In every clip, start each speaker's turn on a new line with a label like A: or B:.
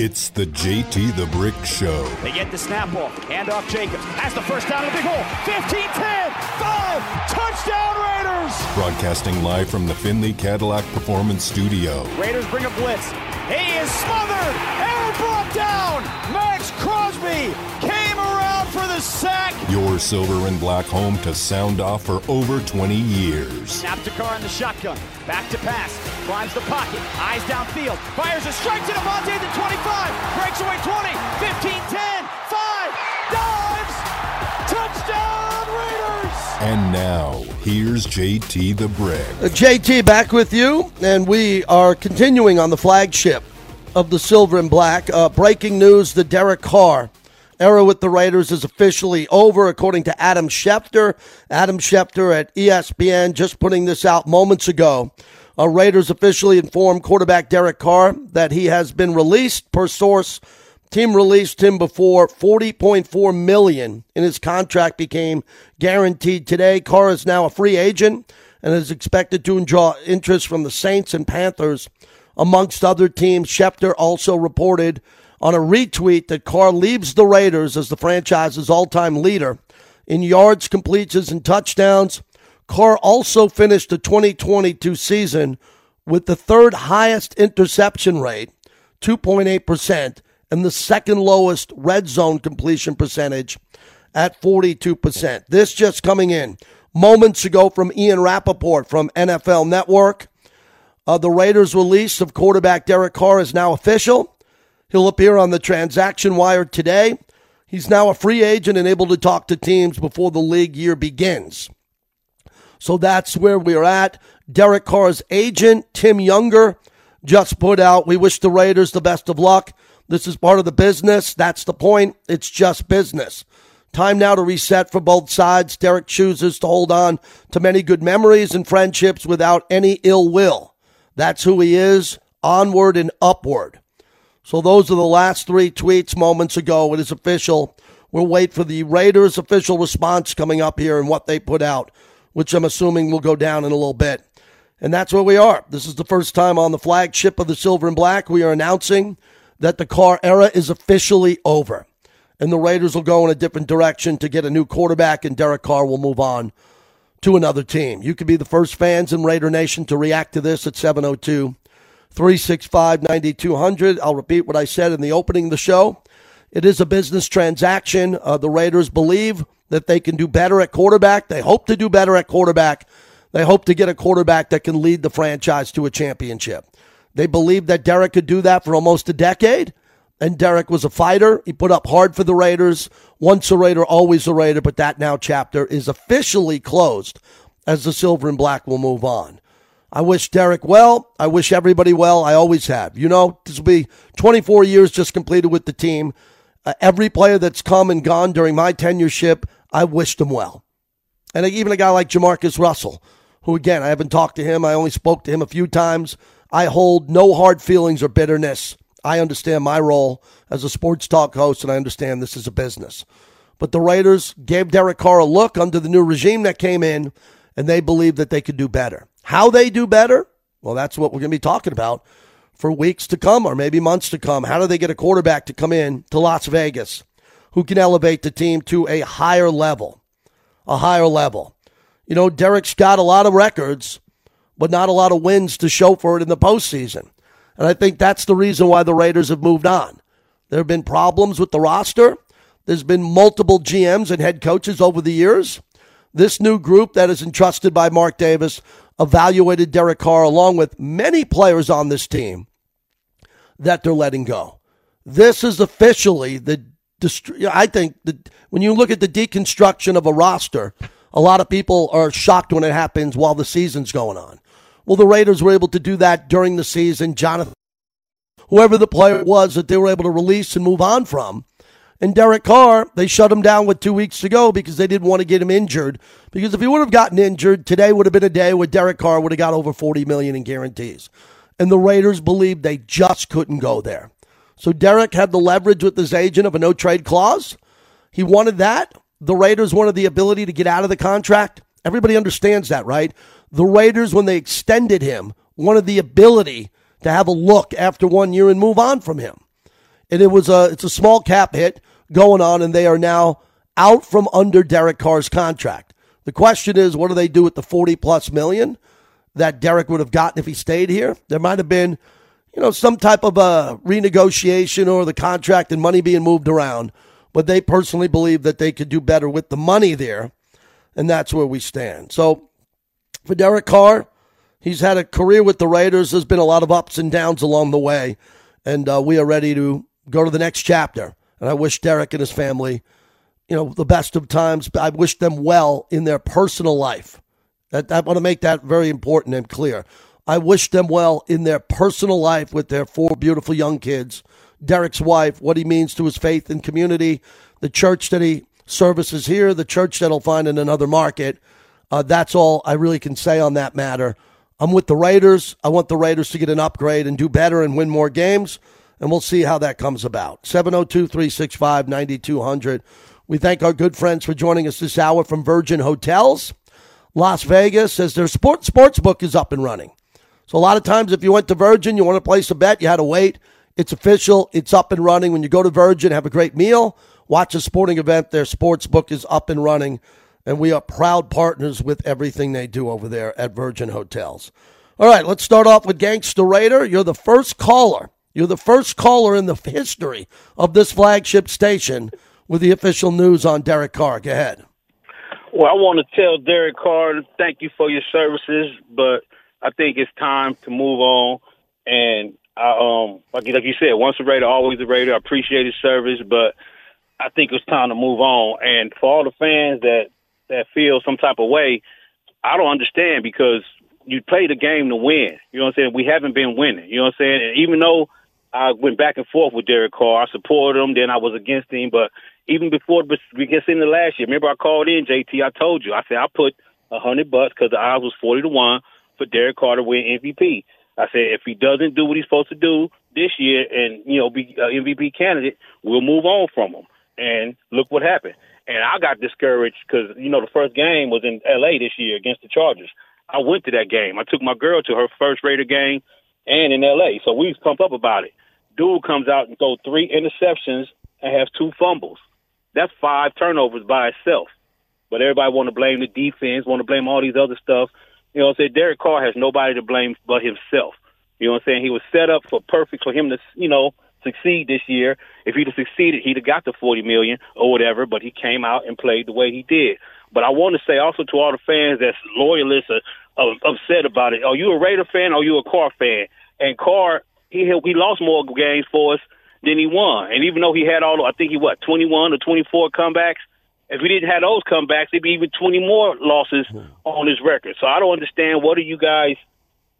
A: It's the JT the Brick Show.
B: They get the snap off. Hand off Jacobs. Has the first down in the big hole. 15 10. 5. Touchdown Raiders.
A: Broadcasting live from the Findlay Cadillac Performance Studio.
B: Raiders bring a blitz. He is smothered. Error brought down. Maxx Crosby for the sack.
A: Your silver and black home to sound off for over 20 years.
B: Snap to Carr in the shotgun. Back to pass. Climbs the pocket. Eyes downfield. Fires a strike to Davante at the 25. Breaks away 20. 15 10. 5. Dives. Touchdown Raiders.
A: And now, here's JT the Brick.
C: Uh, JT back with you, and we are continuing on the flagship of the Silver and Black. Uh, breaking news the Derek Carr era with the Raiders is officially over, according to Adam Schefter. Adam Schefter at ESPN just putting this out moments ago. Uh, Raiders officially informed quarterback Derek Carr that he has been released per source. Team released him before 40.4 million in his contract became guaranteed today. Carr is now a free agent and is expected to draw interest from the Saints and Panthers amongst other teams. Schefter also reported on a retweet that Carr leaves the Raiders as the franchise's all-time leader in yards, completions, and touchdowns. Carr also finished the 2022 season with the third highest interception rate, 2.8%, and the second lowest red zone completion percentage at 42%. This just coming in moments ago from Ian Rapoport from NFL Network. Uh, the Raiders' release of quarterback Derek Carr is now official. He'll appear on the transaction wire today. He's now a free agent and able to talk to teams before the league year begins. So that's where we're at. Derek Carr's agent, Tim Younger, just put out, We wish the Raiders the best of luck. This is part of the business. That's the point. It's just business. Time now to reset for both sides. Derek chooses to hold on to many good memories and friendships without any ill will. That's who he is, onward and upward. So those are the last three tweets moments ago. It is official. We'll wait for the Raiders' official response coming up here and what they put out, which I'm assuming will go down in a little bit. And that's where we are. This is the first time on the flagship of the Silver and Black. We are announcing that the Carr era is officially over. And the Raiders will go in a different direction to get a new quarterback, and Derek Carr will move on to another team. You could be the first fans in Raider Nation to react to this at 702 365 9200. I'll repeat what I said in the opening of the show. It is a business transaction. Uh, the Raiders believe that they can do better at quarterback. They hope to do better at quarterback. They hope to get a quarterback that can lead the franchise to a championship. They believe that Derek could do that for almost a decade. And Derek was a fighter. He put up hard for the Raiders. Once a Raider, always a Raider. But that now chapter is officially closed as the silver and black will move on. I wish Derek well. I wish everybody well. I always have. You know, this will be 24 years just completed with the team. Uh, every player that's come and gone during my tenureship, I wished them well. And even a guy like Jamarcus Russell, who again, I haven't talked to him. I only spoke to him a few times. I hold no hard feelings or bitterness. I understand my role as a sports talk host, and I understand this is a business. But the Raiders gave Derek Carr a look under the new regime that came in, and they believed that they could do better. How they do better? Well, that's what we're going to be talking about for weeks to come or maybe months to come. How do they get a quarterback to come in to Las Vegas who can elevate the team to a higher level? A higher level. You know, Derek's got a lot of records, but not a lot of wins to show for it in the postseason. And I think that's the reason why the Raiders have moved on. There have been problems with the roster. There's been multiple GMs and head coaches over the years. This new group that is entrusted by Mark Davis evaluated Derek Carr along with many players on this team that they're letting go. This is officially the I think that when you look at the deconstruction of a roster, a lot of people are shocked when it happens while the season's going on. Well, the Raiders were able to do that during the season. Jonathan, whoever the player was that they were able to release and move on from, and Derek Carr, they shut him down with two weeks to go because they didn't want to get him injured. Because if he would have gotten injured, today would have been a day where Derek Carr would have got over 40 million in guarantees. And the Raiders believed they just couldn't go there. So Derek had the leverage with his agent of a no trade clause. He wanted that. The Raiders wanted the ability to get out of the contract. Everybody understands that, right? The Raiders, when they extended him, wanted the ability to have a look after one year and move on from him. And it was a it's a small cap hit going on, and they are now out from under Derek Carr's contract. The question is, what do they do with the 40 plus million that Derek would have gotten if he stayed here? There might have been, you know, some type of a renegotiation or the contract and money being moved around. But they personally believe that they could do better with the money there. And that's where we stand. So for Derek Carr, he's had a career with the Raiders. There's been a lot of ups and downs along the way. And uh, we are ready to go to the next chapter. And I wish Derek and his family you know, the best of times. I wish them well in their personal life. That, I want to make that very important and clear. I wish them well in their personal life with their four beautiful young kids. Derek's wife, what he means to his faith and community, the church that he services here, the church that he'll find in another market. Uh, that's all I really can say on that matter. I'm with the Raiders. I want the Raiders to get an upgrade and do better and win more games, and we'll see how that comes about. 702 365 9200. We thank our good friends for joining us this hour from Virgin Hotels, Las Vegas, as their sports sports book is up and running. So a lot of times, if you went to Virgin, you want to place a bet, you had to wait. It's official. It's up and running. When you go to Virgin, have a great meal, watch a sporting event. Their sports book is up and running, and we are proud partners with everything they do over there at Virgin Hotels. All right, let's start off with Gangster Raider. You're the first caller. You're the first caller in the history of this flagship station with the official news on Derek Carr. Go ahead.
D: Well, I want to tell Derek Carr, thank you for your services, but I think it's time to move on. And I, um, like, like you said, once a Raider, always a Raider. I appreciate his service, but I think it's time to move on. And for all the fans that that feel some type of way, I don't understand because you play the game to win. You know what I'm saying? We haven't been winning. You know what I'm saying? And even though I went back and forth with Derek Carr, I supported him, then I was against him, but even before we get into last year, remember I called in JT. I told you I said I put a hundred bucks because the odds was forty to one for Derek Carr to win MVP. I said if he doesn't do what he's supposed to do this year and you know be an MVP candidate, we'll move on from him. And look what happened. And I got discouraged because you know the first game was in L.A. this year against the Chargers. I went to that game. I took my girl to her first Raider game and in L.A. So we was pumped up about it. Dude comes out and throws three interceptions and has two fumbles. That's five turnovers by itself. But everybody want to blame the defense, want to blame all these other stuff. You know, what I'm saying Derek Carr has nobody to blame but himself. You know what I'm saying? He was set up for perfect for him to, you know, succeed this year. If he'd have succeeded, he'd have got the 40 million or whatever. But he came out and played the way he did. But I want to say also to all the fans that's loyalists are, upset about it. Are you a Raider fan? Or are you a Carr fan? And Carr, he he lost more games for us than he won. And even though he had all, I think he what twenty one or twenty four comebacks. If he didn't have those comebacks, it'd be even twenty more losses hmm. on his record. So I don't understand what are you guys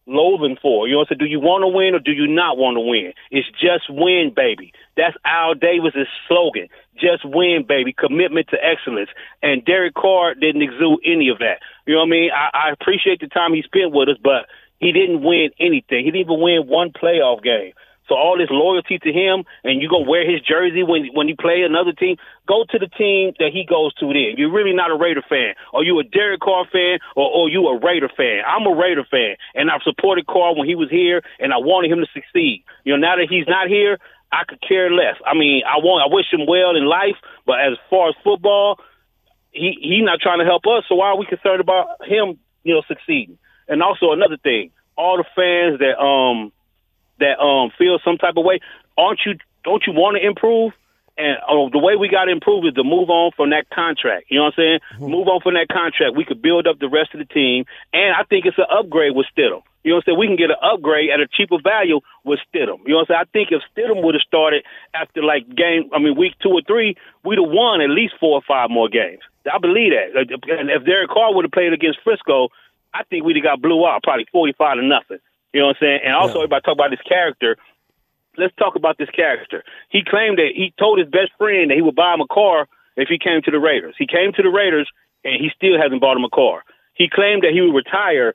D: loathing for? You know, so do you want to win or do you not want to win? It's just win, baby. That's Al Davis's slogan. Just win, baby. Commitment to excellence. And Derek Carr didn't exude any of that. You know what I mean? I, I appreciate the time he spent with us, but he didn't win anything. He didn't even win one playoff game. So all this loyalty to him, and you gonna wear his jersey when when he play another team. Go to the team that he goes to. Then you're really not a Raider fan. Are you a Derek Carr fan, or or you a Raider fan? I'm a Raider fan, and I've supported Carr when he was here, and I wanted him to succeed. You know, now that he's not here, I could care less. I mean, I want, I wish him well in life, but as far as football, he he's not trying to help us. So why are we concerned about him? You know, succeeding. And also another thing, all the fans that um that um feel some type of way, aren't you? Don't you want to improve? And uh, the way we got to improve is to move on from that contract. You know what I'm saying? Mm-hmm. Move on from that contract. We could build up the rest of the team, and I think it's an upgrade with Stidham. You know what I'm saying? We can get an upgrade at a cheaper value with Stidham. You know what I'm saying? I think if Stidham would have started after like game, I mean week two or three, we'd have won at least four or five more games. I believe that. And if Derek Carr would have played against Frisco, I think we'd have got blew out probably 45 to nothing. You know what I'm saying? And also, yeah. everybody talk about this character. Let's talk about this character. He claimed that he told his best friend that he would buy him a car if he came to the Raiders. He came to the Raiders, and he still hasn't bought him a car. He claimed that he would retire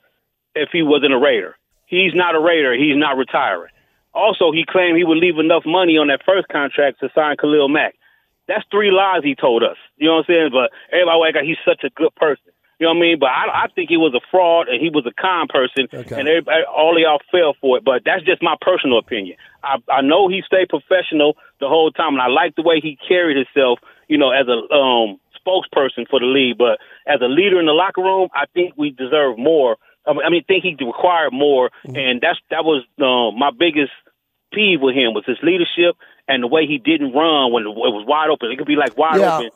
D: if he wasn't a Raider. He's not a Raider. He's not retiring. Also, he claimed he would leave enough money on that first contract to sign Khalil Mack. That's three lies he told us. You know what I'm saying? But everybody like he's such a good person. You know what I mean? But I, I think he was a fraud and he was a con person,
C: Okay.
D: and everybody, all y'all fell for it. But that's just my personal opinion. I, I know he stayed professional the whole time, and I like the way he carried himself. You know, as a um, spokesperson for the league, but as a leader in the locker room, I think we deserve more. I mean, I mean, think he required more,
C: Mm-hmm.
D: and that's that was um, my biggest peeve with him was his leadership and the way he didn't run when it was wide open. It could be like wide
C: Yeah.
D: open.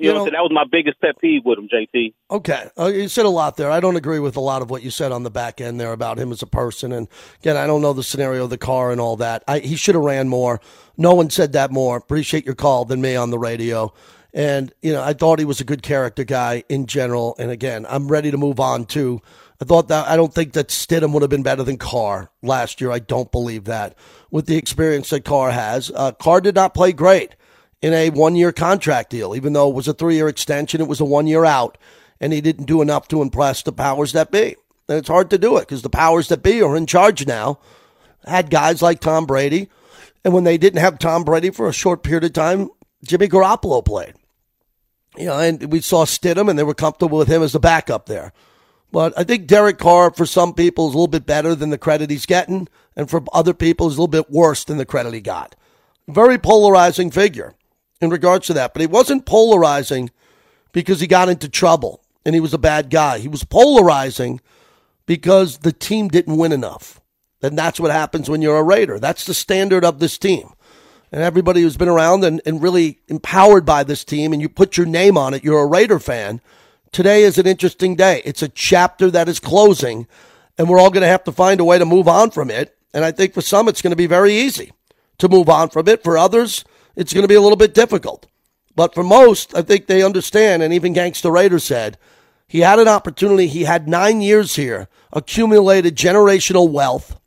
C: You
D: You, know,
C: know-
D: that was my biggest pet peeve with him, JT.
C: Okay, uh, you said a lot there. I don't agree with a lot of what you said on the back end there about him as a person. And again, I don't know the scenario of the car and all that. I, he should have ran more. No one said that more. Appreciate your call than me on the radio. And you know, I thought he was a good character guy in general. And again, I'm ready to move on too. I thought that I don't think that Stidham would have been better than Carr last year. I don't believe that with the experience that Carr has. Uh, Carr did not play great in a one year contract deal. Even though it was a three year extension, it was a one year out, and he didn't do enough to impress the powers that be. And it's hard to do it because the powers that be are in charge now. Had guys like Tom Brady, and when they didn't have Tom Brady for a short period of time, Jimmy Garoppolo played. You know, and we saw Stidham, and they were comfortable with him as the backup there. But I think Derek Carr, for some people, is a little bit better than the credit he's getting, and for other people, is a little bit worse than the credit he got. Very polarizing figure in regards to that. But he wasn't polarizing because he got into trouble and he was a bad guy. He was polarizing because the team didn't win enough. And that's what happens when you're a Raider. That's the standard of this team. And everybody who's been around and, and really empowered by this team, and you put your name on it, you're a Raider fan. Today is an interesting day. It's a chapter that is closing, and we're all going to have to find a way to move on from it. And I think for some, it's going to be very easy to move on from it. For others, it's going to be a little bit difficult. But for most, I think they understand, and even Gangster Raider said, he had an opportunity. He had nine years here, accumulated generational wealth,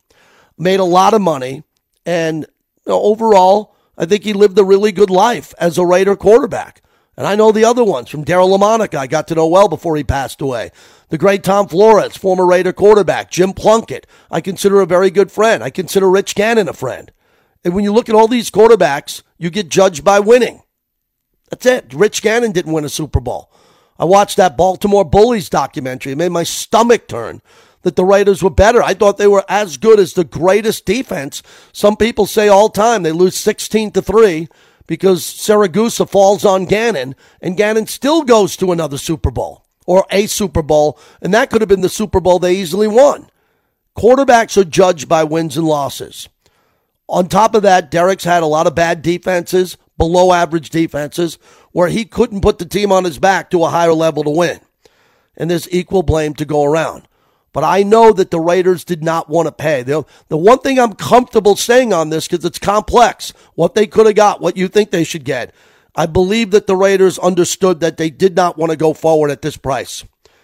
C: made a lot of money, and you know, overall, I think he lived a really good life as a Raider quarterback. And I know the other ones from Daryl Lamonica, I got to know well before he passed away. The great Tom Flores, former Raider quarterback, Jim Plunkett, I consider a very good friend. I consider Rich Gannon a friend. And when you look at all these quarterbacks, you get judged by winning. That's it. Rich Gannon didn't win a Super Bowl. I watched that Baltimore Bullies documentary. It made my stomach turn that the Raiders were better. I thought they were as good as the greatest defense. Some people say all time they lose 16 to 3 because Siragusa falls on Gannon and Gannon still goes to another Super Bowl or a Super Bowl and that could have been the Super Bowl they easily won. Quarterbacks are judged by wins and losses. On top of that, Derek's had a lot of bad defenses, below average defenses, where he couldn't put the team on his back to a higher level to win. And there's equal blame to go around. But I know that the Raiders did not want to pay. The, the one thing I'm comfortable saying on this, because it's complex, what they could have got, what you think they should get. I believe that the Raiders understood that they did not want to go forward at this price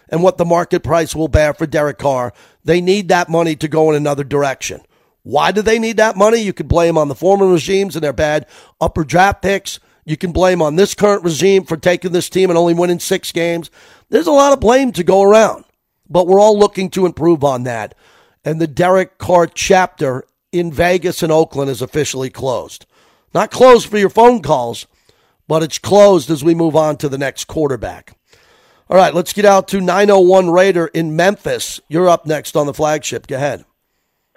C: and what the market price will bear for Derek Carr. They need that money to go in another direction. Why do they need that money? You can blame on the former regimes and their bad upper draft picks. You can blame on this current regime for taking this team and only winning six games. There's a lot of blame to go around, but we're all looking to improve on that. And the Derek Carr chapter in Vegas and Oakland is officially closed. Not closed for your phone calls, but it's closed as we move on to the next quarterback. All right, let's get out to 901 Raider in Memphis. You're up next on the flagship. Go ahead.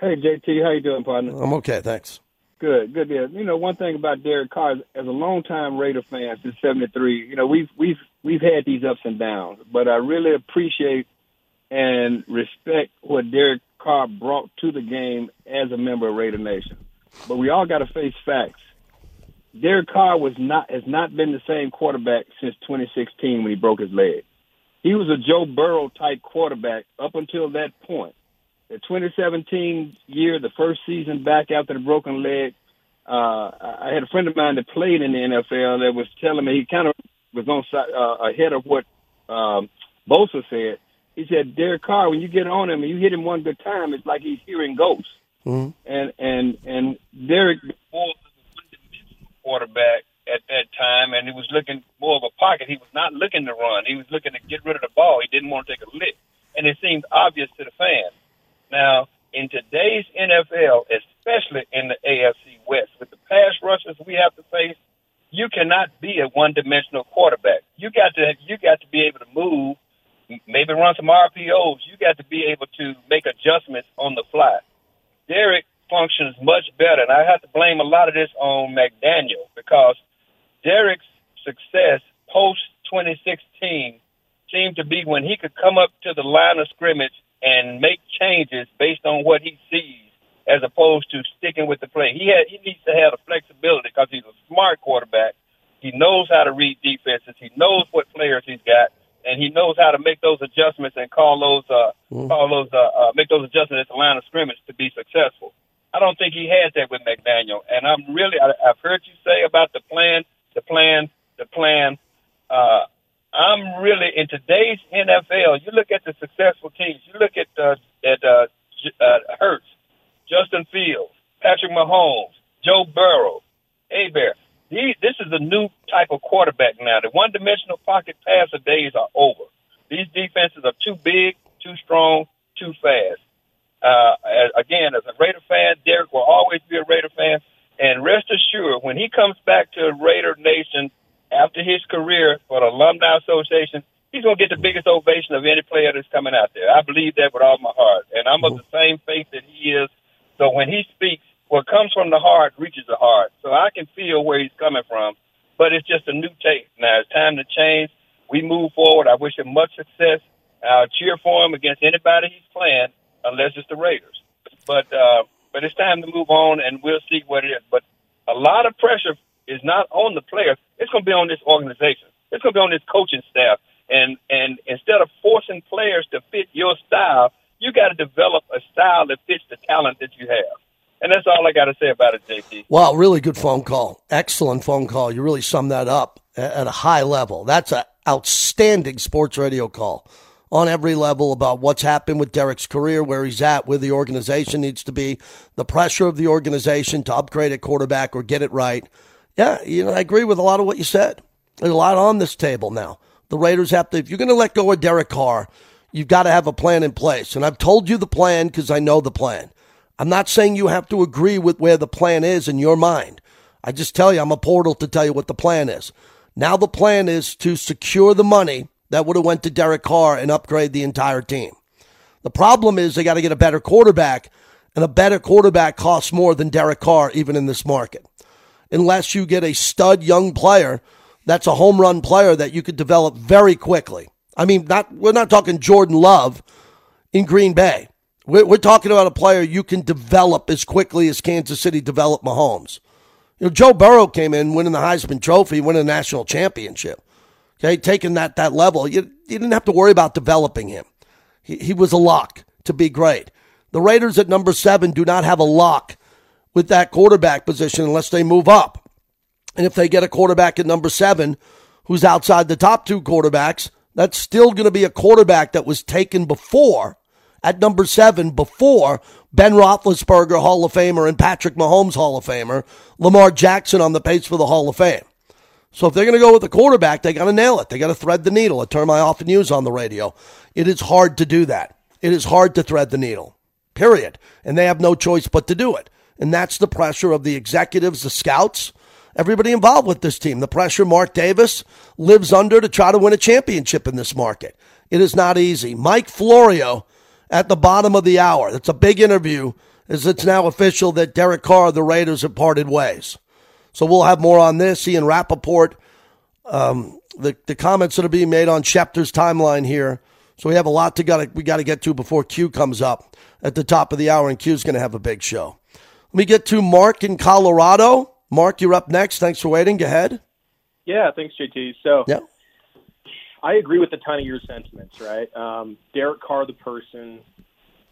E: Hey JT, how you doing, partner?
C: I'm okay, thanks.
E: Good, good. Yeah, you know, one thing about Derek Carr, as a longtime Raider fan since '73, you know, we've we've we've had these ups and downs, but I really appreciate and respect what Derek Carr brought to the game as a member of Raider Nation. But we all got to face facts. Derek Carr was not has not been the same quarterback since 2016 when he broke his leg. He was a Joe Burrow type quarterback up until that point. The 2017 year, the first season back after the broken leg, uh, I had a friend of mine that played in the NFL that was telling me he kind of was on uh, ahead of what um, Bosa said. He said, Derek Carr, when you get on him and you hit him one good time, it's like he's hearing ghosts.
C: Mm-hmm.
E: And and and Derek was a quarterback at that time, and he was looking more of a pocket. He was not looking to run. He was looking to get rid of the ball. He didn't want to take a lick, and it seemed obvious to the fans. Now, in today's NFL, especially in the AFC West, with the pass rushers we have to face, you cannot be a one-dimensional quarterback. You got to you got to be able to move,
F: maybe run some RPOs. You got to be able to make adjustments on the fly. Derek functions much better, and I have to blame a lot of this on McDaniel because Derek's success post 2016 seemed to be when he could come up to the line of scrimmage and make changes based on what he sees, as opposed to sticking with the play. He had he needs to have the flexibility because he's a smart quarterback. He knows how to read defenses. He knows what players he's got, and he knows how to make those adjustments and call those uh, mm. call those uh, uh, make those adjustments at the line of scrimmage to be successful. I don't think he has that with McDaniel, and I'm really I, I've heard you say about the plan, the plan, the plan. Uh, I'm really in today's NFL. You look at the successful teams. You look at uh, at uh, uh, Hurts, Justin Fields, Patrick Mahomes, Joe Burrow, Bear. These, this is a new type of quarterback now. The one-dimensional pocket passer days are over. These defenses are too big, too strong, too fast. Uh, again, as a Raider fan, Derek will always be a Raider fan. And rest assured, when he comes back to Raider Nation after his career for the Alumni Association, he's going to get the biggest ovation of any player that's coming out there. I believe that with all my heart. And I'm of the same faith that he is. So when he speaks, what comes from the heart reaches the heart. So I can feel where he's coming from. But it's just a new take. Now it's time to change. We move forward. I wish him much success. I'll cheer for him against anybody he's playing, unless it's the Raiders. But uh, but it's time to move on, and we'll see what it is. But a lot of pressure is not on the players. It's going to be on this organization. It's going to be on this coaching staff. And and instead of forcing players to fit your style, you got to develop a style that fits the talent that you have. And that's all I got to say about it, JT.
C: Wow, really good phone call. Excellent phone call. You really summed that up at a high level. That's an outstanding sports radio call on every level about what's happened with Derek's career, where he's at, where the organization needs to be, the pressure of the organization to upgrade a quarterback or get it right. Yeah, you know, I agree with a lot of what you said. There's a lot on this table now. The Raiders have to, if you're going to let go of Derek Carr, you've got to have a plan in place. And I've told you the plan because I know the plan. I'm not saying you have to agree with where the plan is in your mind. I just tell you, I'm a portal to tell you what the plan is. Now the plan is to secure the money that would have went to Derek Carr and upgrade the entire team. The problem is they got to get a better quarterback, and a better quarterback costs more than Derek Carr, even in this market unless you get a stud young player that's a home run player that you could develop very quickly. I mean, not we're not talking Jordan Love in Green Bay. We're, we're talking about a player you can develop as quickly as Kansas City developed Mahomes. You know, Joe Burrow came in winning the Heisman Trophy, winning a national championship. Okay, taking that that level, you, you didn't have to worry about developing him. He, he was a lock to be great. The Raiders at number seven do not have a lock with that quarterback position unless they move up. And if they get a quarterback at number seven who's outside the top two quarterbacks, that's still going to be a quarterback that was taken before at number seven before Ben Roethlisberger, Hall of Famer, and Patrick Mahomes, Hall of Famer, Lamar Jackson on the pace for the Hall of Fame. So if they're going to go with the quarterback, they got to nail it. They got to thread the needle, a term I often use on the radio. It is hard to do that. It is hard to thread the needle, period. And they have no choice but to do it. And that's the pressure of the executives, the scouts, everybody involved with this team. The pressure Mark Davis lives under to try to win a championship in this market. It is not easy. Mike Florio at the bottom of the hour. That's a big interview as it's now official that Derek Carr, the Raiders, have parted ways. So we'll have more on this. Ian Rapoport, um, the, the comments that are being made on Schefter's timeline here. So we have a lot to got we got to get to before Q comes up at the top of the hour, and Q's going to have a big show. Let me get to Mark in Colorado. Mark, you're up next. Thanks for waiting. Go ahead.
G: Yeah, thanks, JT. So,
C: yeah.
G: I agree with a ton of your sentiments, right? Um, Derek Carr, the person,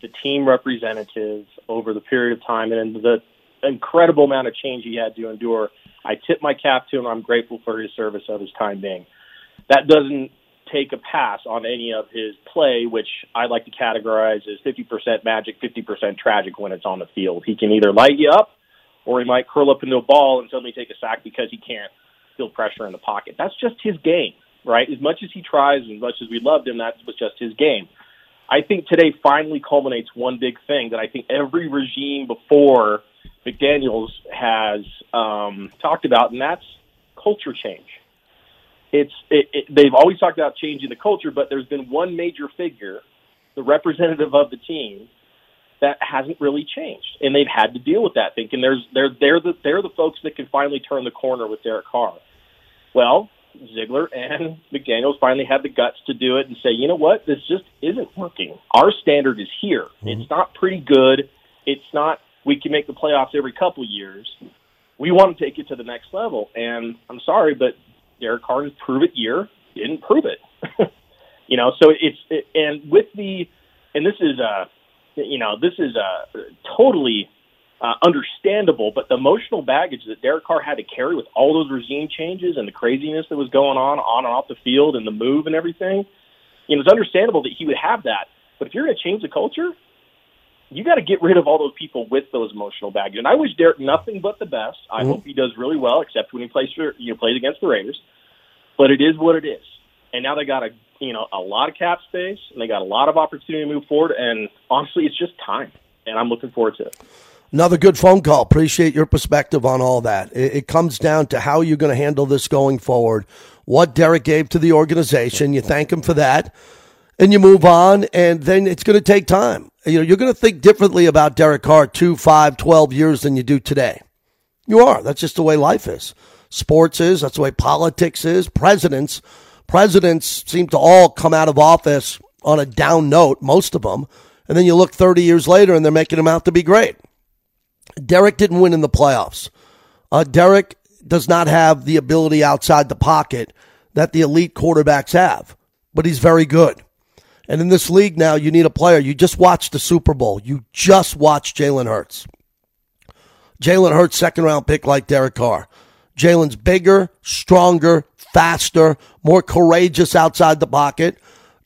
G: the team representative over the period of time, and the incredible amount of change he had to endure. I tip my cap to him. I'm grateful for his service of his time being. That doesn't take a pass on any of his play, which I like to categorize as 50% magic, 50% tragic when it's on the field. He can either light you up or he might curl up into a ball and suddenly take a sack because he can't feel pressure in the pocket. That's just his game, right? As much as he tries, as much as we loved him, that was just his game. I think today finally culminates one big thing that I think every regime before McDaniels has um, talked about, and that's culture change it's it, it, they've always talked about changing the culture, but there's been one major figure, the representative of the team, that hasn't really changed, and they've had to deal with that. Thinking there's they're they're the they're the folks that can finally turn the corner with Derek Carr. Well, Ziegler and McDaniels finally had the guts to do it and say, you know what, this just isn't working. Our standard is here. Mm-hmm. It's not pretty good. It's not we can make the playoffs every couple of years. We want to take it to the next level. And I'm sorry, but Derek Carr's prove it year didn't prove it. you know, so it's it, and with the and this is uh you know this is uh totally uh, understandable, but the emotional baggage that Derek Carr had to carry with all those regime changes and the craziness that was going on on and off the field and the move and everything, you know, it's understandable that he would have that. But if you're going to change the culture, you got to get rid of all those people with those emotional baggage. And I wish Derek nothing but the best. I mm-hmm. hope he does really well, except when he plays for you know plays against the Raiders. But it is what it is. And now they got a you know a lot of cap space, and they got a lot of opportunity to move forward. And honestly, it's just time. And I'm looking forward to it.
C: Another good phone call. Appreciate your perspective on all that. It, it comes down to how you're going to handle this going forward. What Derek gave to the organization, you thank him for that and you move on, and then it's going to take time. You know, you're going to think differently about Derek Carr two, five, 12 years than you do today. You are. That's just the way life is. Sports is. That's the way politics is. Presidents, presidents seem to all come out of office on a down note, most of them. And then you look 30 years later and they're making them out to be great. Derek didn't win in the playoffs. Uh, Derek does not have the ability outside the pocket that the elite quarterbacks have, but he's very good. And in this league now, you need a player. You just watched the Super Bowl. You just watched Jalen Hurts. Jalen Hurts, second round pick like Derek Carr. Jalen's bigger, stronger, faster, more courageous outside the pocket.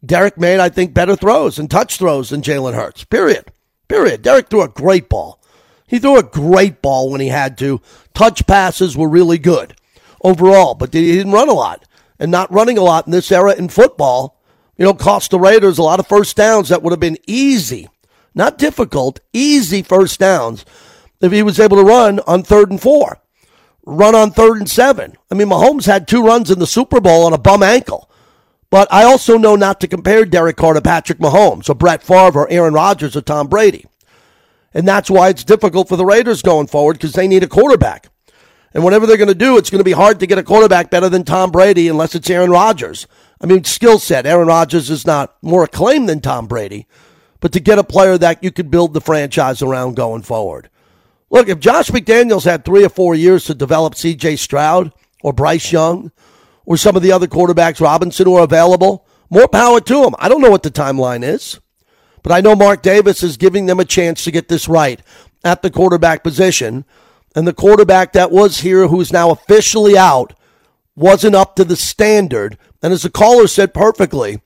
C: Derek made, I think, better throws and touch throws than Jalen Hurts. Period. Period. Derek threw a great ball. He threw a great ball when he had to. Touch passes were really good overall, but he didn't run a lot. And not running a lot in this era in football you know, cost the Raiders a lot of first downs that would have been easy, not difficult, easy first downs if he was able to run on third and four, run on third and seven. I mean, Mahomes had two runs in the Super Bowl on a bum ankle. But I also know not to compare Derek Carr to Patrick Mahomes or Brett Favre or Aaron Rodgers or Tom Brady. And that's why it's difficult for the Raiders going forward because they need a quarterback. And whatever they're going to do, it's going to be hard to get a quarterback better than Tom Brady unless it's Aaron Rodgers. I mean, skill set. Aaron Rodgers is not more acclaimed than Tom Brady, but to get a player that you could build the franchise around going forward. Look, if Josh McDaniels had three or four years to develop C.J. Stroud or Bryce Young or some of the other quarterbacks, Robinson, who are available, more power to him. I don't know what the timeline is, but I know Mark Davis is giving them a chance to get this right at the quarterback position. And the quarterback that was here, who's now officially out, wasn't up to the standard and as the caller said perfectly,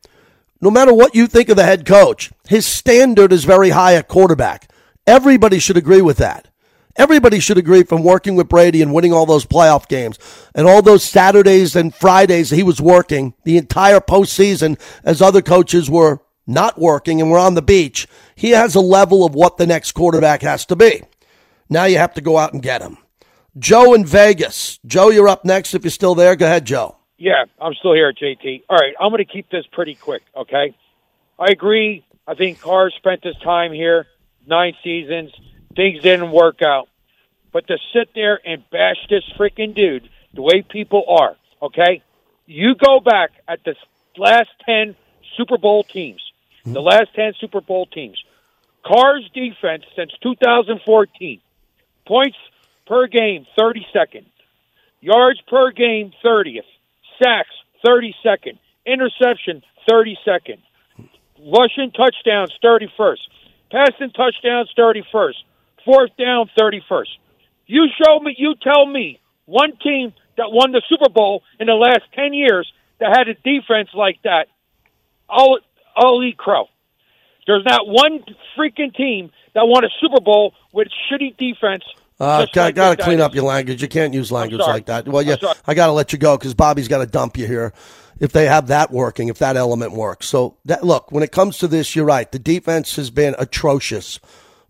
C: no matter what you think of the head coach, his standard is very high at quarterback. Everybody should agree with that. Everybody should agree from working with Brady and winning all those playoff games and all those Saturdays and Fridays he was working the entire postseason as other coaches were not working and were on the beach. He has a level of what the next quarterback has to be. Now you have to go out and get him. Joe in Vegas. Joe, you're up next if you're still there. Go ahead, Joe.
H: Yeah, I'm still here, JT. All right, I'm going to keep this pretty quick, okay? I agree. I think Carr spent his time here, nine seasons. Things didn't work out. But to sit there and bash this freaking dude the way people are, okay? You go back at the last 10 Super Bowl teams, hmm. the last 10 Super Bowl teams. Carr's defense since 2014, points per game, 32nd. Yards per game, 30th. Sacks, 32nd. Interception, 32nd. Rushing touchdowns, 31st. Passing touchdowns, 31st. Fourth down, 31st. You show me, you tell me one team that won the Super Bowl in the last 10 years that had a defense like that. I'll, I'll eat crow. There's not one freaking team that won a Super Bowl with shitty defense
C: uh, got, got to clean up your language. You can't use language like that. Well, yeah, I got to let you go because Bobby's got to dump you here. If they have that working, if that element works. So that look, when it comes to this, you're right. The defense has been atrocious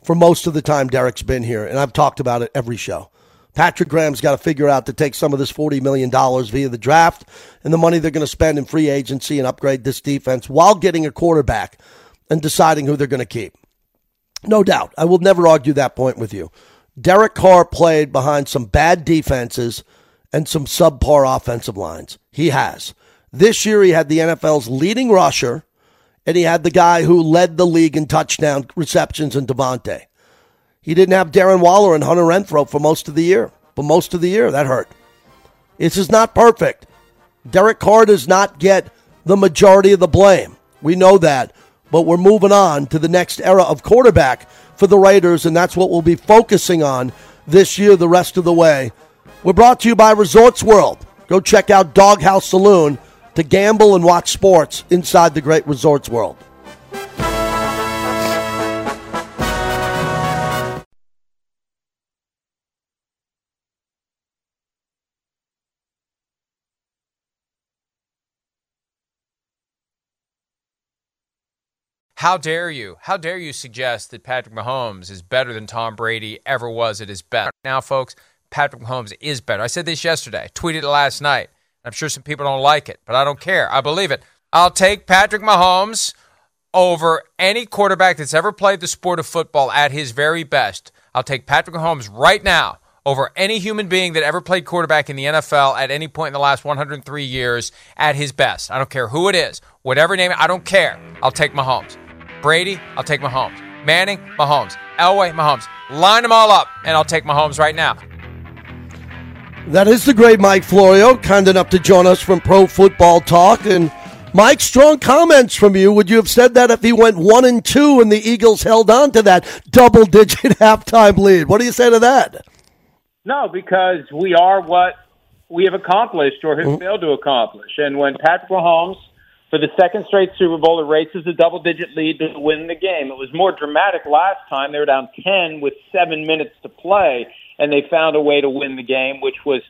C: for most of the time Derek's been here, and I've talked about it every show. Patrick Graham's got to figure out to take some of this $40 million via the draft and the money they're going to spend in free agency and upgrade this defense while getting a quarterback and deciding who they're going to keep. No doubt. I will never argue that point with you. Derek Carr played behind some bad defenses and some subpar offensive lines. He has. This year, he had the NFL's leading rusher, and he had the guy who led the league in touchdown receptions in Davante. He didn't have Darren Waller and Hunter Renfrow for most of the year. For most of the year, that hurt. This is not perfect. Derek Carr does not get the majority of the blame. We know that. But we're moving on to the next era of quarterback for the Raiders, and that's what we'll be focusing on this year, the rest of the way. We're brought to you by Resorts World. Go check out Dawg House Saloon to gamble and watch sports inside the great Resorts World.
I: How dare you? How dare you suggest that Patrick Mahomes is better than Tom Brady ever was at his best? Now, folks, Patrick Mahomes is better. I said this yesterday, I tweeted it last night. I'm sure some people don't like it, but I don't care. I believe it. I'll take Patrick Mahomes over any quarterback that's ever played the sport of football at his very best. I'll take Patrick Mahomes right now over any human being that ever played quarterback in the NFL at any point in the last 103 years at his best. I don't care who it is, whatever name, I don't care. I'll take Mahomes. Brady, I'll take Mahomes. Manning, Mahomes. Elway, Mahomes. Line them all up, and I'll take Mahomes right now.
C: That is the great Mike Florio, kind enough to join us from Pro Football Talk. And Mike, strong comments from you. Would you have said that if he went one and two and the Eagles held on to that double digit halftime lead? What do you say to that?
J: No, because we are what we have accomplished or have mm-hmm. failed to accomplish. And when Patrick Mahomes for the second straight Super Bowl, it races a double digit lead to win the game. It was more dramatic last time. They were down 10 with seven minutes to play, and they found a way to win the game, which was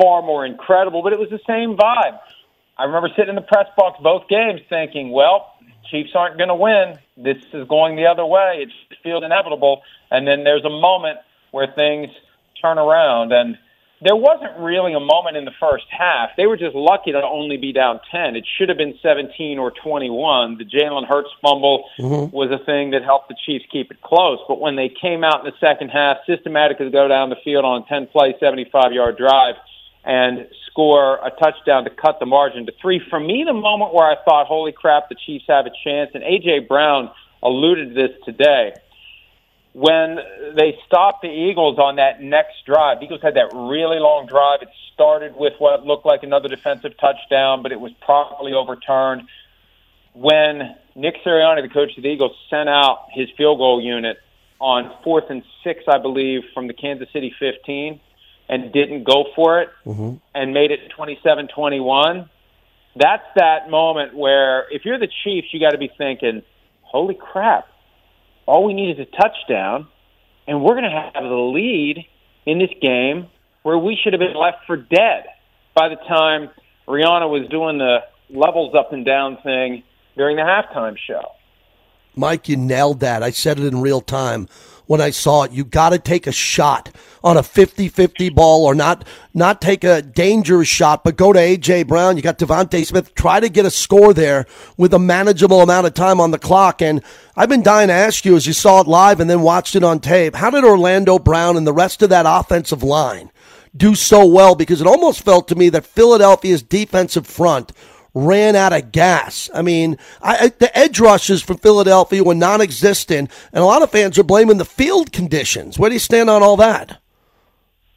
J: far more incredible, but it was the same vibe. I remember sitting in the press box both games thinking, well, Chiefs aren't going to win. This is going the other way. It feels inevitable. And then there's a moment where things turn around. And there wasn't really a moment in the first half. They were just lucky to only be down 10. It should have been 17 or 21. The Jalen Hurts fumble mm-hmm. was a thing that helped the Chiefs keep it close. But when they came out in the second half, systematically go down the field on a 10 play, 75 yard drive and score a touchdown to cut the margin to three. For me, the moment where I thought, holy crap, the Chiefs have a chance, and A.J. Brown alluded to this today when they stopped the Eagles on that next drive, the Eagles had that really long drive. It started with what looked like another defensive touchdown, but it was properly overturned. When Nick Sirianni, the coach of the Eagles, sent out his field goal unit on fourth and six, I believe, from the Kansas City 15 and didn't go for it mm-hmm. and made it 27 21, that's that moment where if you're the Chiefs, you got to be thinking, holy crap, all we need is a touchdown, and we're going to have the lead in this game where we should have been left for dead by the time Rihanna was doing the levels up and down thing during the halftime show.
C: Mike, you nailed that. I said it in real time when I saw it. You got to take a shot on a 50-50 ball or not not take a dangerous shot, but go to AJ Brown. You got DeVonta Smith. Try to get a score there with a manageable amount of time on the clock. And I've been dying to ask you as you saw it live and then watched it on tape. How did Orlando Brown and the rest of that offensive line do so well? Because it almost felt to me that Philadelphia's defensive front ran out of gas. I mean, I, the edge rushes from Philadelphia were non-existent, and a lot of fans are blaming the field conditions. Where do you stand on all that?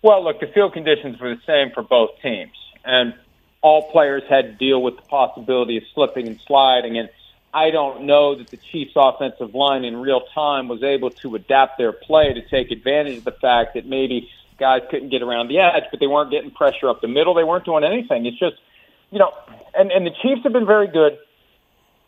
J: Well, look, the field conditions were the same for both teams, and all players had to deal with the possibility of slipping and sliding. And I don't know that the Chiefs' offensive line in real time was able to adapt their play to take advantage of the fact that maybe guys couldn't get around the edge, but they weren't getting pressure up the middle. They weren't doing anything. It's just you know, and, and the Chiefs have been very good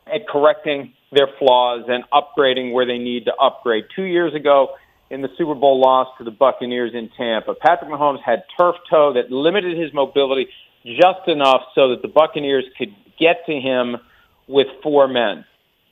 J: at correcting their flaws and upgrading where they need to upgrade. Two years ago, in the Super Bowl loss to the Buccaneers in Tampa, Patrick Mahomes had turf toe that limited his mobility just enough so that the Buccaneers could get to him with four men.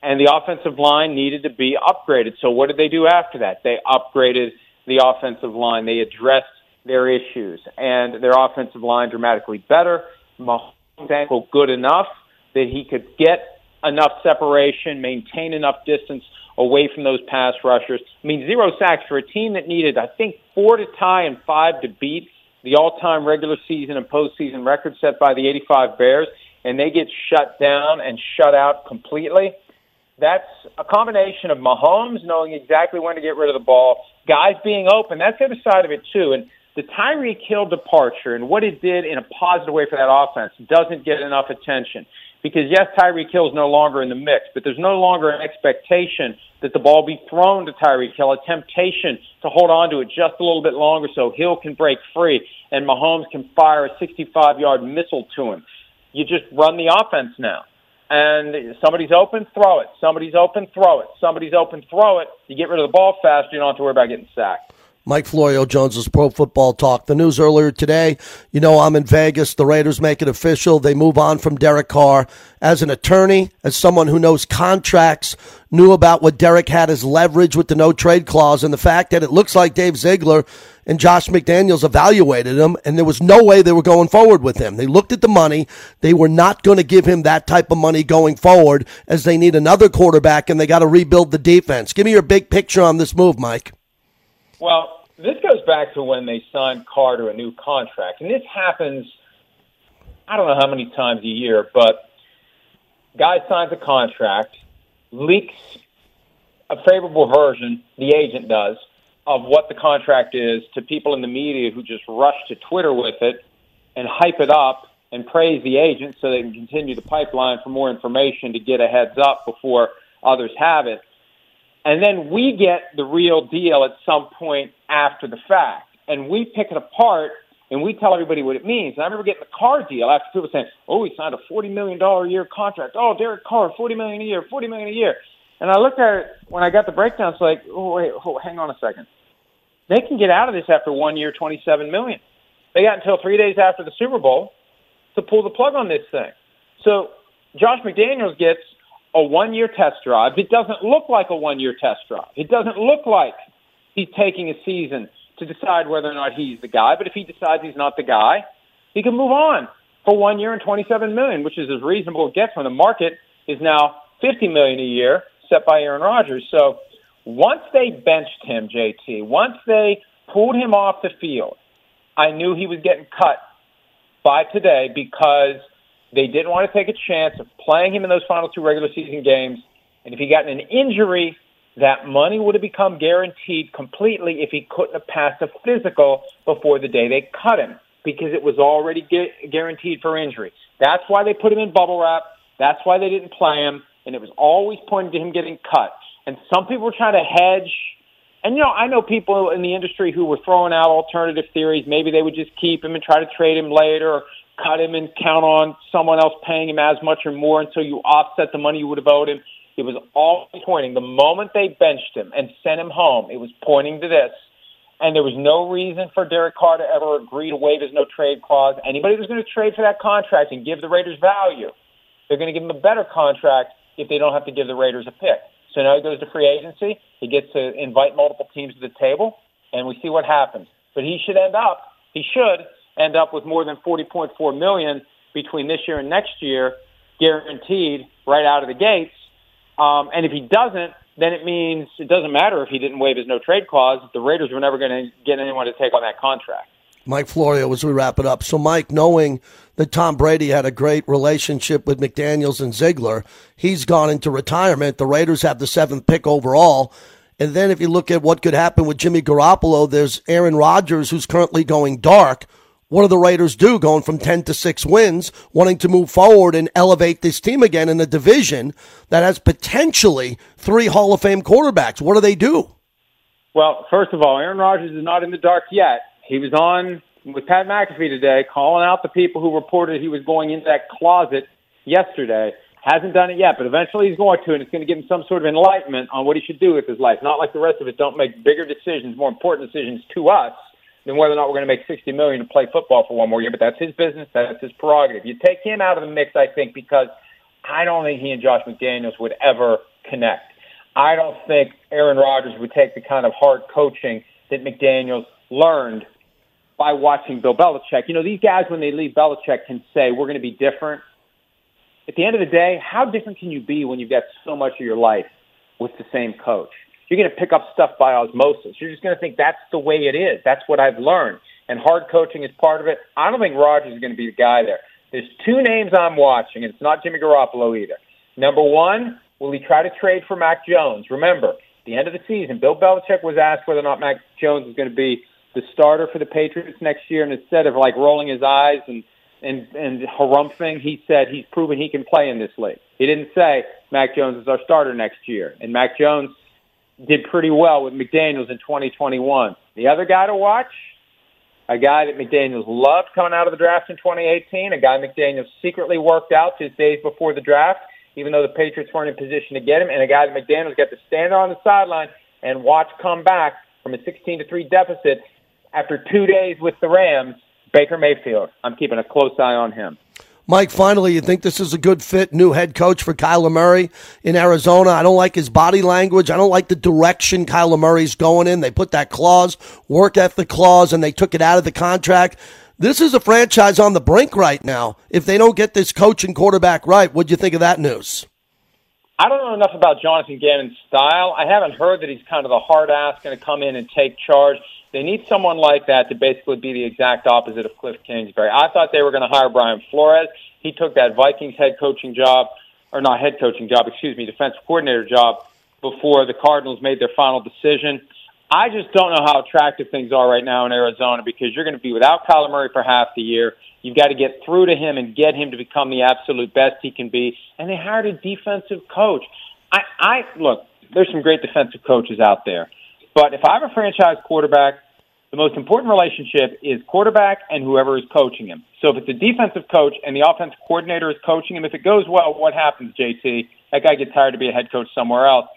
J: And the offensive line needed to be upgraded. So what did they do after that? They upgraded the offensive line. They addressed their issues, and their offensive line dramatically better. Mahomes' ankle good enough that he could get enough separation, maintain enough distance away from those pass rushers. I mean, zero sacks for a team that needed, I think, four to tie and five to beat the all-time regular season and postseason record set by the 85 Bears, and they get shut down and shut out completely. That's a combination of Mahomes knowing exactly when to get rid of the ball, guys being open. That's the other side of it too. And the Tyreek Hill departure and what it did in a positive way for that offense doesn't get enough attention because yes, Tyreek Hill is no longer in the mix, but there's no longer an expectation that the ball be thrown to Tyreek Hill, a temptation to hold on to it just a little bit longer so Hill can break free and Mahomes can fire a 65-yard missile to him. You just run the offense now. And somebody's open, throw it. Somebody's open, throw it. Somebody's open, throw it. You get rid of the ball fast, you don't have to worry about getting sacked.
C: Mike Florio Jones's Pro Football Talk. The news earlier today, you know, I'm in Vegas. The Raiders make it official. They move on from Derek Carr. As an attorney, as someone who knows contracts, knew about what Derek had as leverage with the no trade clause and the fact that it looks like Dave Ziegler and Josh McDaniels evaluated him and there was no way they were going forward with him. They looked at the money. They were not going to give him that type of money going forward as they need another quarterback and they got to rebuild the defense. Give me your big picture on this move, Mike.
J: Well, this goes back to when they signed Carr to a new contract, and this happens. I don't know how many times a year, but guy signs a contract, leaks a favorable version, the agent does, of what the contract is to people in the media who just rush to Twitter with it and hype it up and praise the agent so they can continue the pipeline for more information to get a heads up before others have it. And then we get the real deal at some point after the fact. And we pick it apart and we tell everybody what it means. And I remember getting the Carr deal after people saying, "Oh, he signed a forty million dollar a year contract. Oh, Derek Carr, forty million a year, forty million a year." And I looked at it when I got the breakdown. It's like, oh wait, oh, hang on a second. They can get out of this after one year, twenty-seven million. They got until three days after the Super Bowl to pull the plug on this thing. So Josh McDaniels gets a one-year test drive. It doesn't look like a one-year test drive. It doesn't look like he's taking a season to decide whether or not he's the guy. But if he decides he's not the guy, he can move on for one year and 27 million, which is as reasonable as it gets when the market is now 50 million a year set by Aaron Rodgers. So once they benched him, JT, once they pulled him off the field, I knew he was getting cut by today because they didn't want to take a chance of playing him in those final two regular season games. And if he got an injury, that money would have become guaranteed completely if he couldn't have passed a physical before the day they cut him because it was already gu- guaranteed for injury. That's why they put him in bubble wrap. That's why they didn't play him. And it was always pointing to him getting cut. And some people were trying to hedge. And, you know, I know people in the industry who were throwing out alternative theories. Maybe they would just keep him and try to trade him later or cut him and count on someone else paying him as much or more until you offset the money you would have owed him. It was all pointing. The moment they benched him and sent him home, it was pointing to this. And there was no reason for Derek Carr to ever agree to waive his no trade clause. Anybody who's going to trade for that contract and give the Raiders value, they're going to give him a better contract if they don't have to give the Raiders a pick. So now he goes to free agency. He gets to invite multiple teams to the table, and we see what happens. But he should end up, he should end up with more than 40.4 million between this year and next year, guaranteed right out of the gates. Um, and if he doesn't, then it means it doesn't matter if he didn't waive his no trade clause. The Raiders were never going to get anyone to take on that contract.
C: Mike Florio, as we wrap it up. So, Mike, knowing that Tom Brady had a great relationship with McDaniels and Ziegler, he's gone into retirement. The Raiders have the seventh pick overall. And then if you look at what could happen with Jimmy Garoppolo, there's Aaron Rodgers, who's currently going dark. What do the Raiders do going from 10 to 6 wins, wanting to move forward and elevate this team again in a division that has potentially three Hall of Fame quarterbacks? What do they do?
J: Well, first of all, Aaron Rodgers is not in the dark yet. He was on with Pat McAfee today, calling out the people who reported he was going into that closet yesterday. Hasn't done it yet, but eventually he's going to, and it's going to give him some sort of enlightenment on what he should do with his life. Not like the rest of us don't make bigger decisions, more important decisions to us than whether or not we're going to make sixty million to play football for one more year. But that's his business. That's his prerogative. You take him out of the mix, I think, because I don't think he and Josh McDaniels would ever connect. I don't think Aaron Rodgers would take the kind of hard coaching that McDaniels learned by watching Bill Belichick. You know, these guys, when they leave Belichick, can say, we're going to be different. At the end of the day, how different can you be when you've got so much of your life with the same coach? You're going to pick up stuff by osmosis. You're just going to think that's the way it is. That's what I've learned. And hard coaching is part of it. I don't think Rodgers is going to be the guy there. There's two names I'm watching, and it's not Jimmy Garoppolo either. Number one, will he try to trade for Mac Jones? Remember, the end of the season, Bill Belichick was asked whether or not Mac Jones is going to be the starter for the Patriots next year, and instead of like rolling his eyes and and and harumphing, he said he's proven he can play in this league. He didn't say Mac Jones is our starter next year, and Mac Jones did pretty well with McDaniels in 2021. The other guy to watch, a guy that McDaniels loved coming out of the draft in 2018, a guy McDaniels secretly worked out just days before the draft, even though the Patriots weren't in position to get him, and a guy that McDaniels got to stand on the sideline and watch come back from a 16 to 3 deficit after two days with the Rams, Baker Mayfield. I'm keeping a close eye on him.
C: Mike, finally, you think this is a good fit, new head coach for Kyler Murray in Arizona? I don't like his body language. I don't like the direction Kyler Murray's going in. They put that clause, work ethic clause, and they took it out of the contract. This is a franchise on the brink right now. If they don't get this coach and quarterback right, what do you think of that news?
J: I don't know enough about Jonathan Gannon's style. I haven't heard that he's kind of the hard ass going to come in and take charge. They need someone like that to basically be the exact opposite of Cliff Kingsbury. I thought they were going to hire Brian Flores. He took that Vikings head coaching job, or not head coaching job, excuse me, defensive coordinator job before the Cardinals made their final decision. I just don't know how attractive things are right now in Arizona because you're going to be without Kyler Murray for half the year. You've got to get through to him and get him to become the absolute best he can be. And they hired a defensive coach. I, I look, there's some great defensive coaches out there. But if I have a franchise quarterback the most important relationship is quarterback and whoever is coaching him. So if it's a defensive coach and the offensive coordinator is coaching him, if it goes well, what happens, JT? That guy gets hired to be a head coach somewhere else.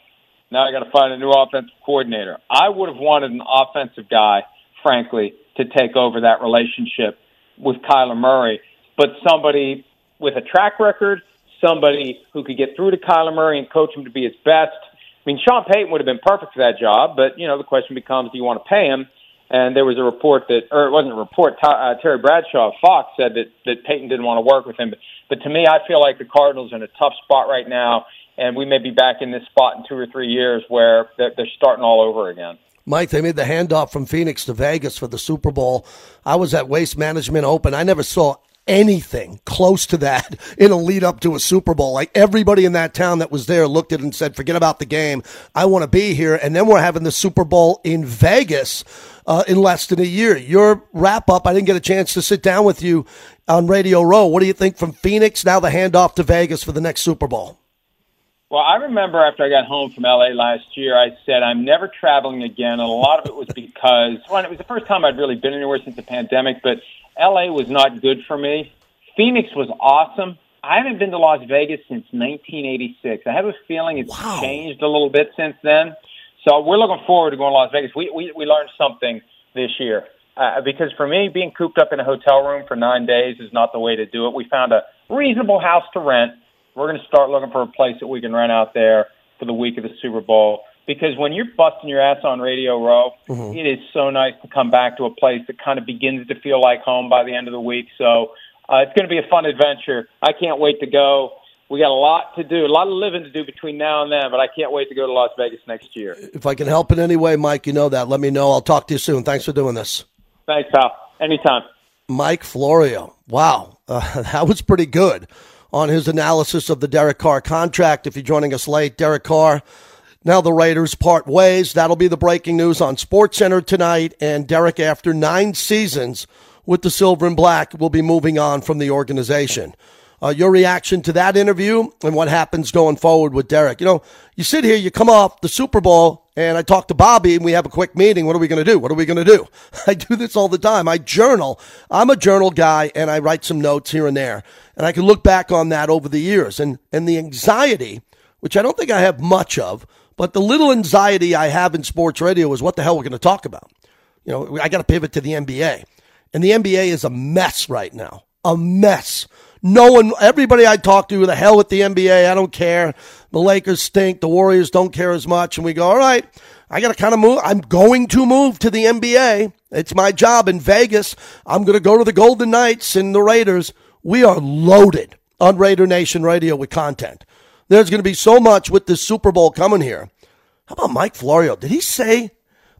J: Now I got to find a new offensive coordinator. I would have wanted an offensive guy, frankly, to take over that relationship with Kyler Murray, but somebody with a track record, somebody who could get through to Kyler Murray and coach him to be his best. I mean, Sean Payton would have been perfect for that job, but you know the question becomes: Do you want to pay him? And there was a report that, or it wasn't a report. Uh, Terry Bradshaw of Fox said that that Payton didn't want to work with him. But, but to me, I feel like the Cardinals are in a tough spot right now, and we may be back in this spot in two or three years where they're, they're starting all over again.
C: Mike, they made the handoff from Phoenix to Vegas for the Super Bowl. I was at Waste Management Open. I never saw anything close to that in a lead up to a Super Bowl. Like everybody in that town that was there looked at it and said, forget about the game. I want to be here. And then we're having the Super Bowl in Vegas uh, in less than a year. Your wrap up, I didn't get a chance to sit down with you on Radio Row. What do you think from Phoenix? Now the handoff to Vegas for the next Super Bowl.
J: Well, I remember after I got home from LA last year, I said I'm never traveling again, and a lot of it was because well, it was the first time I'd really been anywhere since the pandemic. But LA was not good for me. Phoenix was awesome. I haven't been to Las Vegas since 1986. I have a feeling it's wow. changed a little bit since then. So we're looking forward to going to Las Vegas. We we, we learned something this year uh, because for me, being cooped up in a hotel room for nine days is not the way to do it. We found a reasonable house to rent. We're going to start looking for a place that we can rent out there for the week of the Super Bowl. Because when you're busting your ass on Radio Row, mm-hmm. it is so nice to come back to a place that kind of begins to feel like home by the end of the week. So uh, it's going to be a fun adventure. I can't wait to go we got a lot to do, a lot of living to do between now and then, but I can't wait to go to Las Vegas next year.
C: If I can help in any way, Mike, you know that. Let me know. I'll talk to you soon. Thanks for doing this.
J: Thanks, pal. Anytime.
C: Mike Florio. Wow. Uh, that was pretty good on his analysis of the Derek Carr contract. If you're joining us late, Derek Carr. Now the Raiders part ways. That'll be the breaking news on SportsCenter tonight. And Derek, after nine seasons with the Silver and Black, will be moving on from the organization uh, your reaction to that interview and what happens going forward with Derek. You know, you sit here, you come off the Super Bowl, and I talk to Bobby, and we have a quick meeting. What are we going to do? What are we going to do? I do this all the time. I journal. I'm a journal guy, and I write some notes here and there, and I can look back on that over the years, and and the anxiety, which I don't think I have much of, but the little anxiety I have in sports radio is what the hell we're going to talk about. You know, I got to pivot to the NBA, and the NBA is a mess right now, a mess. No one, everybody I talk to, the hell with the NBA. I don't care. The Lakers stink. The Warriors don't care as much. And we go, all right, I got to kind of move. I'm going to move to the NBA. It's my job in Vegas. I'm going to go to the Golden Knights and the Raiders. We are loaded on Raider Nation Radio with content. There's going to be so much with this Super Bowl coming here. How about Mike Florio? Did he say,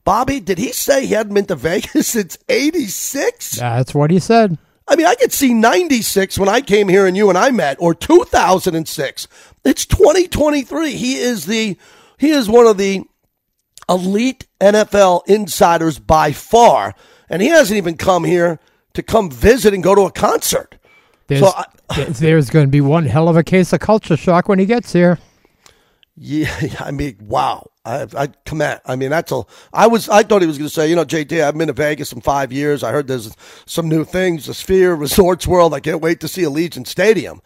C: Bobby, did he say he hadn't been to Vegas since 86?
K: That's what he said.
C: I mean, I could see 96 when I came here and you and I met, or 2006. It's 2023. He is the, he is one of the elite NFL insiders by far. And he hasn't even come here to come visit and go to a concert.
K: There's,
C: so I,
K: there's going to be one hell of a case of culture shock when he gets here.
C: Yeah, I mean, wow. I, I command. I mean, that's a. I was. I thought he was going to say, you know, JT, I've been to Vegas in five years. I heard there's some new things, the Sphere, Resorts World. I can't wait to see Allegiant Stadium.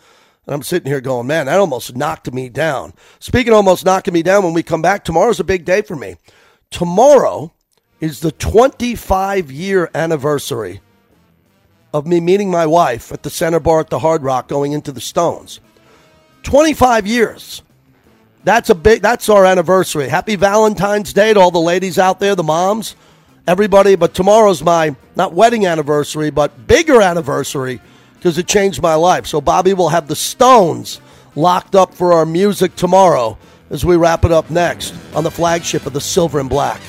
C: And I'm sitting here going, man, that almost knocked me down. Speaking almost knocking me down, when we come back, tomorrow's a big day for me. Tomorrow is the 25 year anniversary of me meeting my wife at the center bar at the Hard Rock going into the Stones. 25 years. That's a big that's our anniversary. Happy Valentine's Day to all the ladies out there, the moms, everybody, but tomorrow's my not wedding anniversary, but bigger anniversary because it changed my life. So Bobby will have the Stones locked up for our music tomorrow as we wrap it up next on the flagship of the Silver and Black.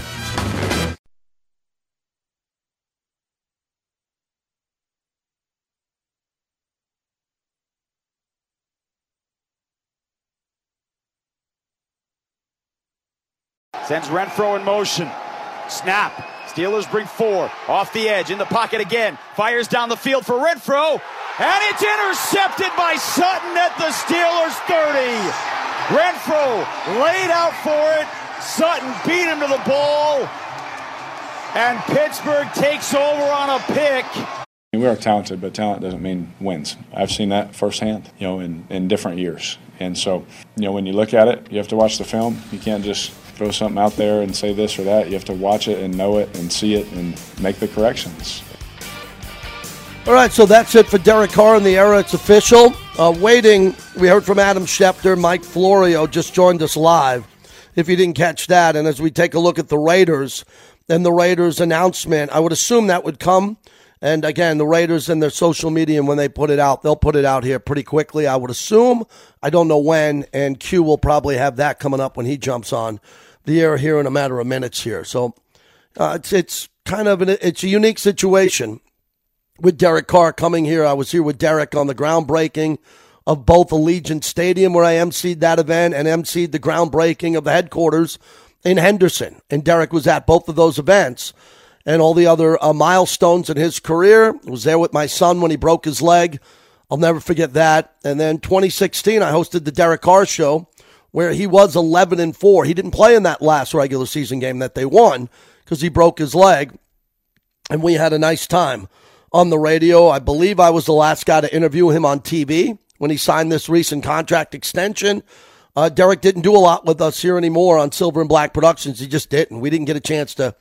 B: Sends Renfrow in motion. Snap. Steelers bring four. Off the edge. In the pocket again. Fires down the field for Renfrow. And it's intercepted by Sutton at the Steelers 30. Renfrow laid out for it. Sutton beat him to the ball. And Pittsburgh takes over on a pick.
L: We are talented, but talent doesn't mean wins. I've seen that firsthand, you know, in, in different years. And so, you know, when you look at it, you have to watch the film. You can't just throw something out there and say this or that. You have to watch it and know it and see it and make the corrections.
C: All right, so that's it for Derek Carr in the era. It's official. Uh, waiting, we heard from Adam Schefter. Mike Florio just joined us live, if you didn't catch that. And as we take a look at the Raiders and the Raiders announcement, I would assume that would come. And again, the Raiders and their social media, and when they put it out, they'll put it out here pretty quickly, I would assume. I don't know when, and Q will probably have that coming up when he jumps on the air here in a matter of minutes here. So uh, it's it's kind of an it's a unique situation with Derek Carr coming here. I was here with Derek on the groundbreaking of both Allegiant Stadium, where I emceed that event, and emceed the groundbreaking of the headquarters in Henderson. And Derek was at both of those events and all the other uh, milestones in his career. I was there with my son when he broke his leg. I'll never forget that. And then 2016, I hosted the Derek Carr Show, where he was 11 and 4. He didn't play in that last regular season game that they won because he broke his leg. And we had a nice time on the radio. I believe I was the last guy to interview him on TV when he signed this recent contract extension. Uh, Derek didn't do a lot with us here anymore on Silver and Black Productions. He just didn't. We didn't get a chance to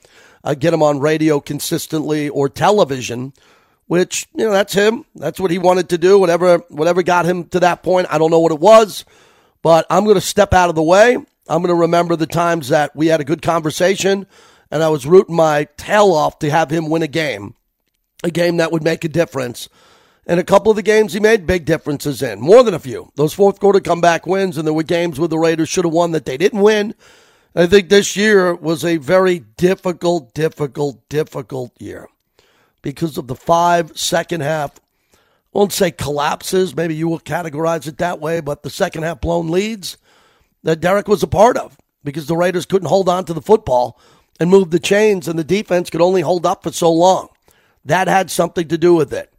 C: uh, get him on radio consistently or television, which you know that's him. That's what he wanted to do. Whatever whatever got him to that point, I don't know what it was, but I'm going to step out of the way. I'm going to remember the times that we had a good conversation, and I was rooting my tail off to have him win a game, a game that would make a difference. And a couple of the games he made big differences in, more than a few. Those fourth quarter comeback wins, and there were games where the Raiders should have won that they didn't win. I think this year was a very difficult, difficult, difficult year because of the five second half, won't say collapses, maybe you will categorize it that way, but the second half blown leads that Derek was a part of because the Raiders couldn't hold on to the football and move the chains, and the defense could only hold up for so long. That had something to do with it.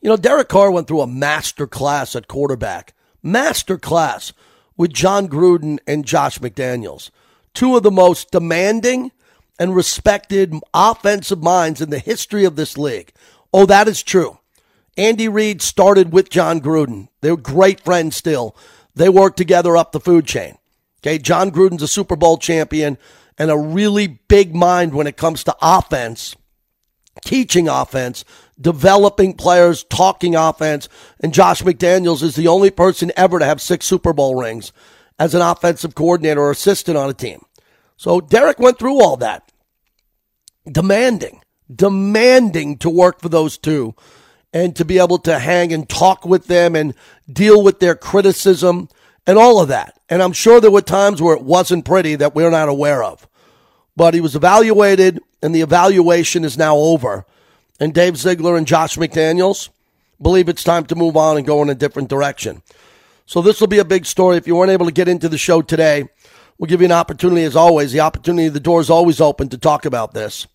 C: You know, Derek Carr went through a master class at quarterback. Master class with Jon Gruden and Josh McDaniels, two of the most demanding and respected offensive minds in the history of this league. Oh, that is true. Andy Reid started with Jon Gruden. They're great friends still. They work together up the food chain. Okay, Jon Gruden's a Super Bowl champion and a really big mind when it comes to offense, teaching offense, developing players, talking offense. And Josh McDaniels is the only person ever to have six Super Bowl rings as an offensive coordinator or assistant on a team. So Derek went through all that, demanding, demanding to work for those two and to be able to hang and talk with them and deal with their criticism and all of that. And I'm sure there were times where it wasn't pretty that we're not aware of. But he was evaluated, and the evaluation is now over. And Dave Ziegler and Josh McDaniels believe it's time to move on and go in a different direction. So this will be a big story. If you weren't able to get into the show today, we'll give you an opportunity, as always. The opportunity, the door is always open to talk about this.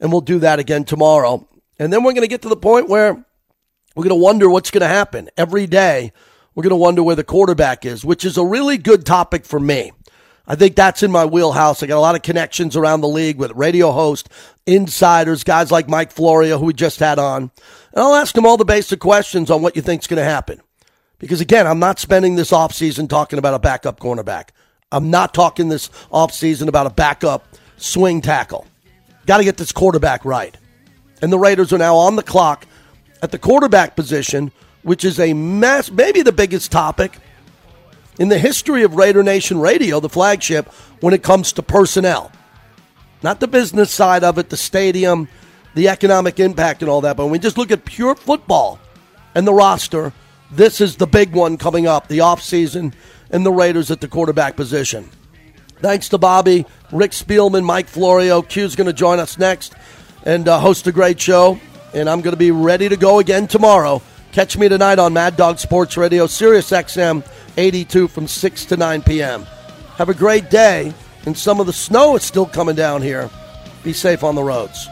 C: And we'll do that again tomorrow. And then we're going to get to the point where we're going to wonder what's going to happen every day we're going to wonder where the quarterback is, which is a really good topic for me. I think that's in my wheelhouse. I got a lot of connections around the league with radio hosts, insiders, guys like Mike Florio, who we just had on. And I'll ask them all the basic questions on what you think's going to happen. Because again, I'm not spending this offseason talking about a backup cornerback. I'm not talking this offseason about a backup swing tackle. Got to get this quarterback right. And the Raiders are now on the clock at the quarterback position which is a mass, maybe the biggest topic in the history of Raider Nation Radio, the flagship, when it comes to personnel. Not the business side of it, the stadium, the economic impact, and all that. But when we just look at pure football and the roster, this is the big one coming up the offseason and the Raiders at the quarterback position. Thanks to Bobby, Rick Spielman, Mike Florio. Q's going to join us next and uh, host a great show. And I'm going to be ready to go again tomorrow Catch me tonight on Mad Dog Sports Radio, Sirius XM 82 from 6 to 9 p.m. Have a great day, and some of the snow is still coming down here. Be safe on the roads.